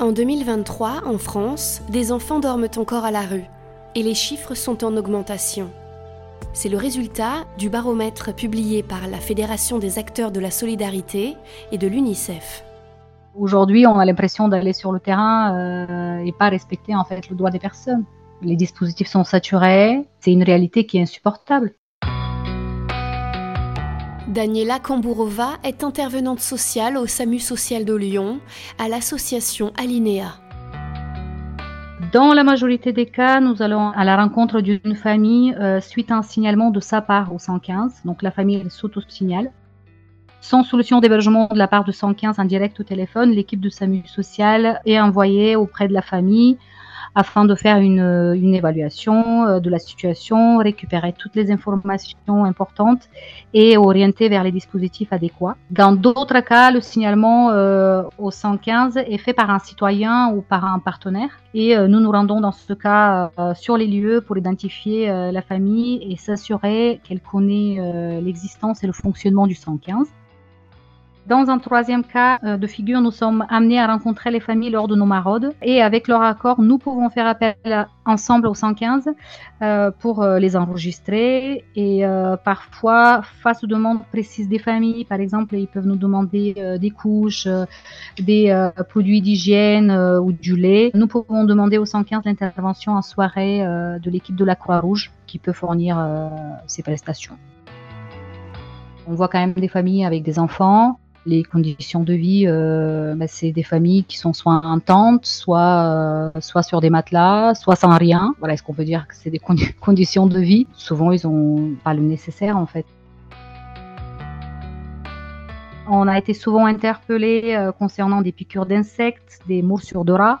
En 2023, en France, des enfants dorment encore à la rue et les chiffres sont en augmentation. C'est le résultat du baromètre publié par la Fédération des acteurs de la solidarité et de l'UNICEF. Aujourd'hui, on a l'impression d'aller sur le terrain euh, et pas respecter en fait le droit des personnes. Les dispositifs sont saturés, c'est une réalité qui est insupportable. Daniela Kambourova est intervenante sociale au SAMU social de Lyon, à l'association Alinea. Dans la majorité des cas, nous allons à la rencontre d'une famille euh, suite à un signalement de sa part au 115. Donc la famille s'auto-signale. Sans solution d'hébergement de la part de 115 en direct au téléphone, l'équipe de SAMU social est envoyée auprès de la famille afin de faire une, une évaluation euh, de la situation, récupérer toutes les informations importantes et orienter vers les dispositifs adéquats. Dans d'autres cas, le signalement euh, au 115 est fait par un citoyen ou par un partenaire et euh, nous nous rendons dans ce cas euh, sur les lieux pour identifier euh, la famille et s'assurer qu'elle connaît euh, l'existence et le fonctionnement du 115. Dans un troisième cas euh, de figure, nous sommes amenés à rencontrer les familles lors de nos maraudes et avec leur accord, nous pouvons faire appel ensemble au 115 euh, pour euh, les enregistrer et parfois, face aux demandes précises des familles, par exemple, ils peuvent nous demander des couches, des produits d'hygiène ou du lait. Nous pouvons demander au 115 l'intervention en soirée de l'équipe de la Croix-Rouge qui peut fournir ces prestations. On voit quand même des familles avec des enfants les conditions de vie, euh, bah, c'est des familles qui sont soit en tente, soit, euh, soit sur des matelas, soit sans rien. Voilà, est-ce qu'on peut dire que c'est des condi conditions de vie? Souvent, ils n'ont pas le nécessaire en fait. On a été souvent interpellés euh, concernant des piqûres d'insectes, des morsures de rats,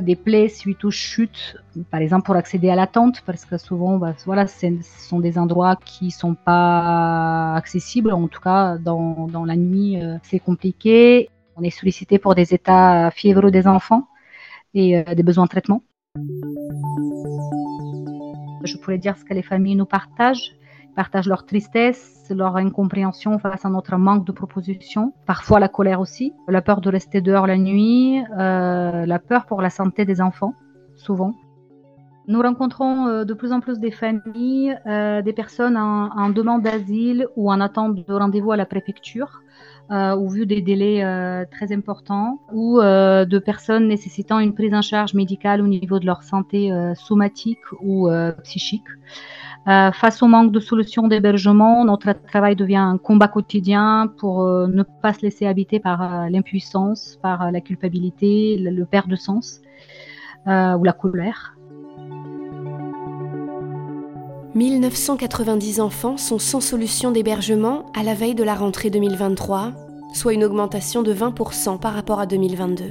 des plaies suite aux chutes, par exemple pour accéder à la tente, parce que souvent, bah, voilà, ce sont des endroits qui sont pas accessibles. En tout cas, dans, dans la nuit, euh, c'est compliqué. On est sollicité pour des états fiévreux des enfants et euh, des besoins de traitement. Je pourrais dire ce que les familles nous partagent partagent leur tristesse, leur incompréhension face à notre manque de propositions, parfois la colère aussi, la peur de rester dehors la nuit, euh, la peur pour la santé des enfants, souvent. Nous rencontrons euh, de plus en plus des familles, euh, des personnes en, demande d'asile ou en attente de rendez-vous à la préfecture, euh, au vu des délais très importants, ou de personnes nécessitant une prise en charge médicale au niveau de leur santé somatique ou psychique. Face au manque de solutions d'hébergement, notre travail devient un combat quotidien pour ne pas se laisser habiter par l'impuissance, par la culpabilité, le, le perte de sens ou la colère. 1990 enfants sont sans solution d'hébergement à la veille de la rentrée 2023, soit une augmentation de 20% par rapport à 2022.